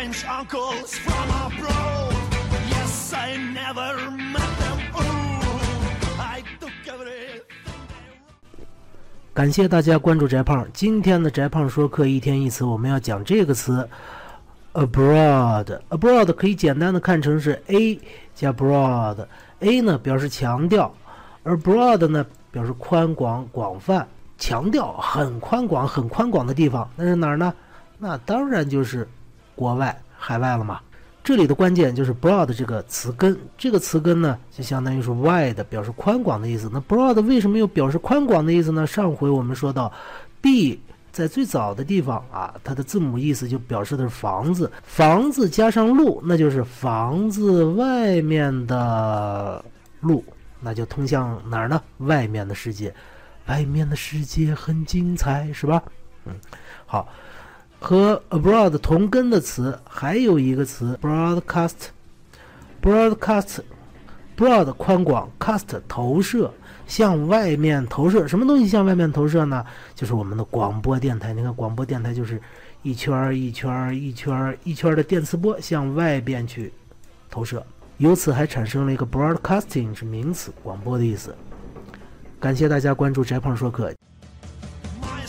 strange uncles from abroad. Yes, I never met them all. I took everything. 感谢大家关注翟胖。今天的翟胖说课一天一词，我们要讲这个词 abroad。abroad 可以简单的看成是 a 加 broad。a 呢表示强调，而 broad 呢表示宽广、广泛。强调很宽广、很宽广的地方，那是哪儿呢？那当然就是国外、海外了嘛。这里的关键就是 broad 这个词根，这个词根呢就相当于是 wide，表示宽广的意思。那 broad 为什么又表示宽广的意思呢？上回我们说到，b 在最早的地方啊，它的字母意思就表示的是房子，房子加上路，那就是房子外面的路，那就通向哪儿呢？外面的世界。外面的世界很精彩，是吧？嗯，好，和 abroad 同根的词还有一个词 broadcast，broadcast，broad 宽广，cast 投射，向外面投射。什么东西向外面投射呢？就是我们的广播电台。你看，广播电台就是一圈儿一圈儿一圈儿一圈儿的电磁波向外边去投射，由此还产生了一个 broadcasting 是名词，广播的意思。感谢大家关注翟胖说课。My